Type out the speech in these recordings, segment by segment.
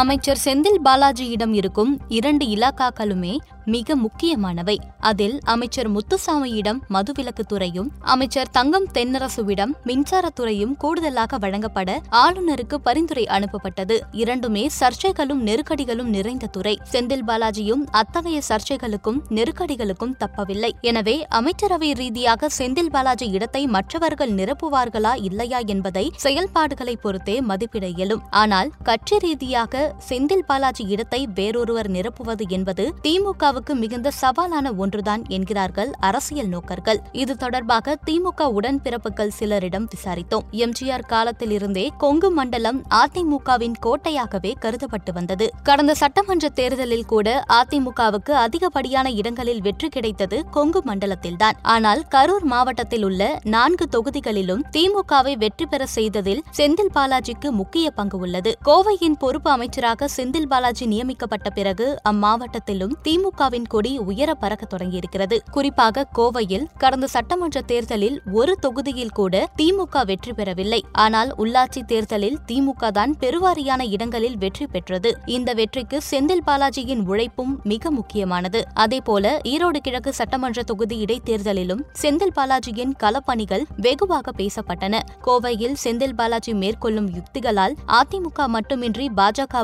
அமைச்சர் செந்தில் பாலாஜியிடம் இருக்கும் இரண்டு இலாக்காக்களுமே மிக முக்கியமானவை. அதில் அமைச்சர் முத்துசாமியிடம் மதுவிலக்குத்துறையும் அமைச்சர் தங்கம் தென்னரசுவிடம் மின்சாரத்துறையும் கூடுதலாக வழங்கப்பட ஆளுநருக்கு பரிந்துரை அனுப்பப்பட்டது. இரண்டுமே சர்ச்சைகளும் நெருக்கடிகளும் நிறைந்த துறை. செந்தில் பாலாஜியும் அத்தகைய சர்ச்சைகளுக்கும் நெருக்கடிகளுக்கும் தப்பவில்லை. எனவே அமைச்சரவை ரீதியாக செந்தில் பாலாஜி இடத்தை மற்றவர்கள் நிரப்புவார்களா இல்லையா என்பதை செயல்பாடுகளை பொறுத்தே மதிப்பிட இயலும். ஆனால் கட்சி ரீதியாக செந்தில் பாலாஜி இடத்தை வேறொருவர் நிரப்புவது என்பது திமுகவுக்கு மிகுந்த சவாலான ஒன்றுதான் என்கிறார்கள் அரசியல் நோக்கர்கள். இது தொடர்பாக திமுக உடன்பிறப்புகள் சிலரிடம் விசாரித்தோம். எம்ஜிஆர் காலத்திலிருந்தே கொங்கு மண்டலம் அதிமுகவின் கோட்டையாகவே கருதப்பட்டு வந்தது. கடந்த சட்டமன்ற தேர்தலில் கூட அதிமுகவுக்கு அதிகப்படியான இடங்களில் வெற்றி கிடைத்தது கொங்கு மண்டலத்தில்தான். ஆனால் கரூர் மாவட்டத்தில் உள்ள நான்கு தொகுதிகளிலும் திமுகவை வெற்றி பெற செய்ததில் செந்தில் பாலாஜிக்கு முக்கிய பங்கு உள்ளது. கோவையின் பொறுப்பு அமைச்சர் அமைச்சராக செந்தில் பாலாஜி நியமிக்கப்பட்ட பிறகு அம்மாவட்டத்திலும் திமுகவின் கொடி உயர பறக்க தொடங்கியிருக்கிறது. குறிப்பாக கோவையில் கடந்த சட்டமன்ற தேர்தலில் ஒரு தொகுதியில் கூட திமுக வெற்றி பெறவில்லை. ஆனால் உள்ளாட்சி தேர்தலில் திமுக தான் பெருவாரியான இடங்களில் வெற்றி பெற்றது. இந்த வெற்றிக்கு செந்தில் பாலாஜியின் உழைப்பும் மிக முக்கியமானது. அதேபோல ஈரோடு கிழக்கு சட்டமன்ற தொகுதி இடைத்தேர்தலிலும் செந்தில் பாலாஜியின் களப்பணிகள் வெகுவாக பேசப்பட்டன. கோவையில் செந்தில் பாலாஜி மேற்கொள்ளும் யுக்திகளால் அதிமுக மட்டுமின்றி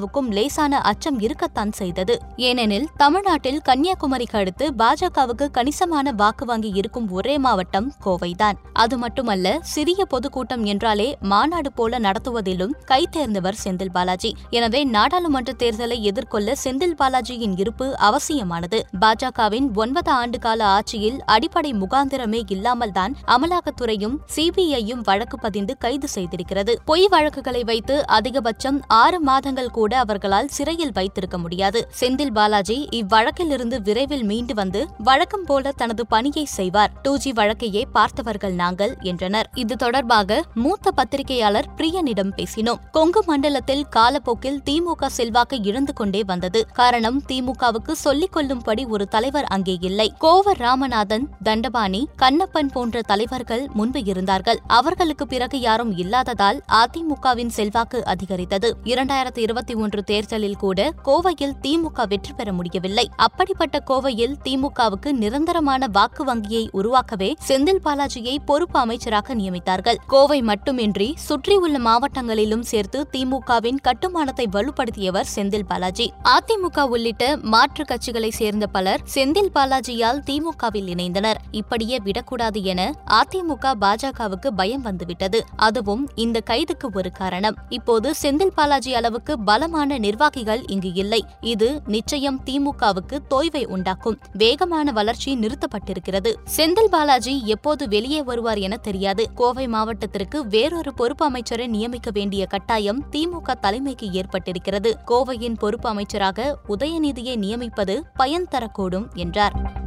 பாஜகவுக்கும் லேசான அச்சம் இருக்கத்தான் செய்தது. ஏனெனில் தமிழ்நாட்டில் கன்னியாகுமரிக்கு அடுத்து பாஜகவுக்கு கணிசமான வாக்கு வாங்கி இருக்கும் ஒரே மாவட்டம் கோவைதான். அது மட்டுமல்ல சிறிய பொதுக்கூட்டம் என்றாலே மாநாடு போல நடத்துவதிலும் கைதேர்ந்தவர் செந்தில் பாலாஜி. எனவே நாடாளுமன்ற தேர்தலை எதிர்கொள்ள செந்தில் பாலாஜியின் இருப்பு அவசியமானது. பாஜகவின் ஒன்பது ஆண்டு கால ஆட்சியில் அடிப்படை முகாந்திரமே இல்லாமல் தான் அமலாக்கத்துறையும் சிபிஐயும் வழக்கு பதிந்து கைது செய்திருக்கிறது. பொய் வழக்குகளை வைத்து அதிகபட்சம் ஆறு மாதங்கள் கூட அவர்களால் சிறையில் வைத்திருக்க முடியாது. செந்தில் பாலாஜி இவ்வழக்கிலிருந்து விரைவில் மீண்டு வந்து வழக்கம் போல தனது பணியை செய்வார். டூ ஜி வழக்கையே பார்த்தவர்கள் நாங்கள் என்றனர். இது தொடர்பாக மூத்த பத்திரிகையாளர் பிரியனிடம் பேசினோம். கொங்கு மண்டலத்தில் காலப்போக்கில் திமுக செல்வாக்கு இழந்து கொண்டே வந்தது. காரணம் திமுகவுக்கு சொல்லிக் கொள்ளும்படி ஒரு தலைவர் அங்கே இல்லை. கோவர் ராமநாதன் தண்டபாணி கண்ணப்பன் போன்ற தலைவர்கள் முன்பு இருந்தார்கள். அவர்களுக்கு பிறகு யாரும் இல்லாததால் அதிமுகவின் செல்வாக்கு அதிகரித்தது. இரண்டாயிரத்தி இருபத்தி இருபத்தி ஒன்று தேர்தலில் கூட கோவையில் திமுக வெற்றி பெற முடியவில்லை. அப்படிப்பட்ட கோவையில் திமுகவுக்கு நிரந்தரமான வாக்கு வங்கியை உருவாக்கவே செந்தில் பாலாஜியை பொறுப்பு அமைச்சராக நியமித்தார்கள். கோவை மட்டுமின்றி சுற்றியுள்ள மாவட்டங்களிலும் சேர்த்து திமுகவின் கட்டுமானத்தை வலுப்படுத்தியவர் செந்தில் பாலாஜி. அதிமுக உள்ளிட்ட மாற்றுக் கட்சிகளை சேர்ந்த பலர் செந்தில் பாலாஜியால் திமுகவில் இணைந்தனர். இப்படியே விடக்கூடாது என அதிமுக பாஜகவுக்கு பயம் வந்துவிட்டது. அதுவும் இந்த கைதுக்கு ஒரு காரணம். இப்போது செந்தில் பாலாஜி அளவுக்கு பல பலமான நிர்வாகிகள் இங்கு இல்லை. இது நிச்சயம் திமுகவுக்கு தோய்வை உண்டாக்கும். வேகமான வளர்ச்சி நிறுத்தப்பட்டிருக்கிறது. செந்தில் பாலாஜி எப்போது வெளியே வருவார் என தெரியாது. கோவை மாவட்டத்திற்கு வேறொரு பொறுப்பு அமைச்சரை நியமிக்க வேண்டிய கட்டாயம் திமுக தலைமைக்கு ஏற்பட்டிருக்கிறது. கோவையின் பொறுப்பு அமைச்சராக உதயநிதியை நியமிப்பது பயன் தரக்கூடும் என்றார்.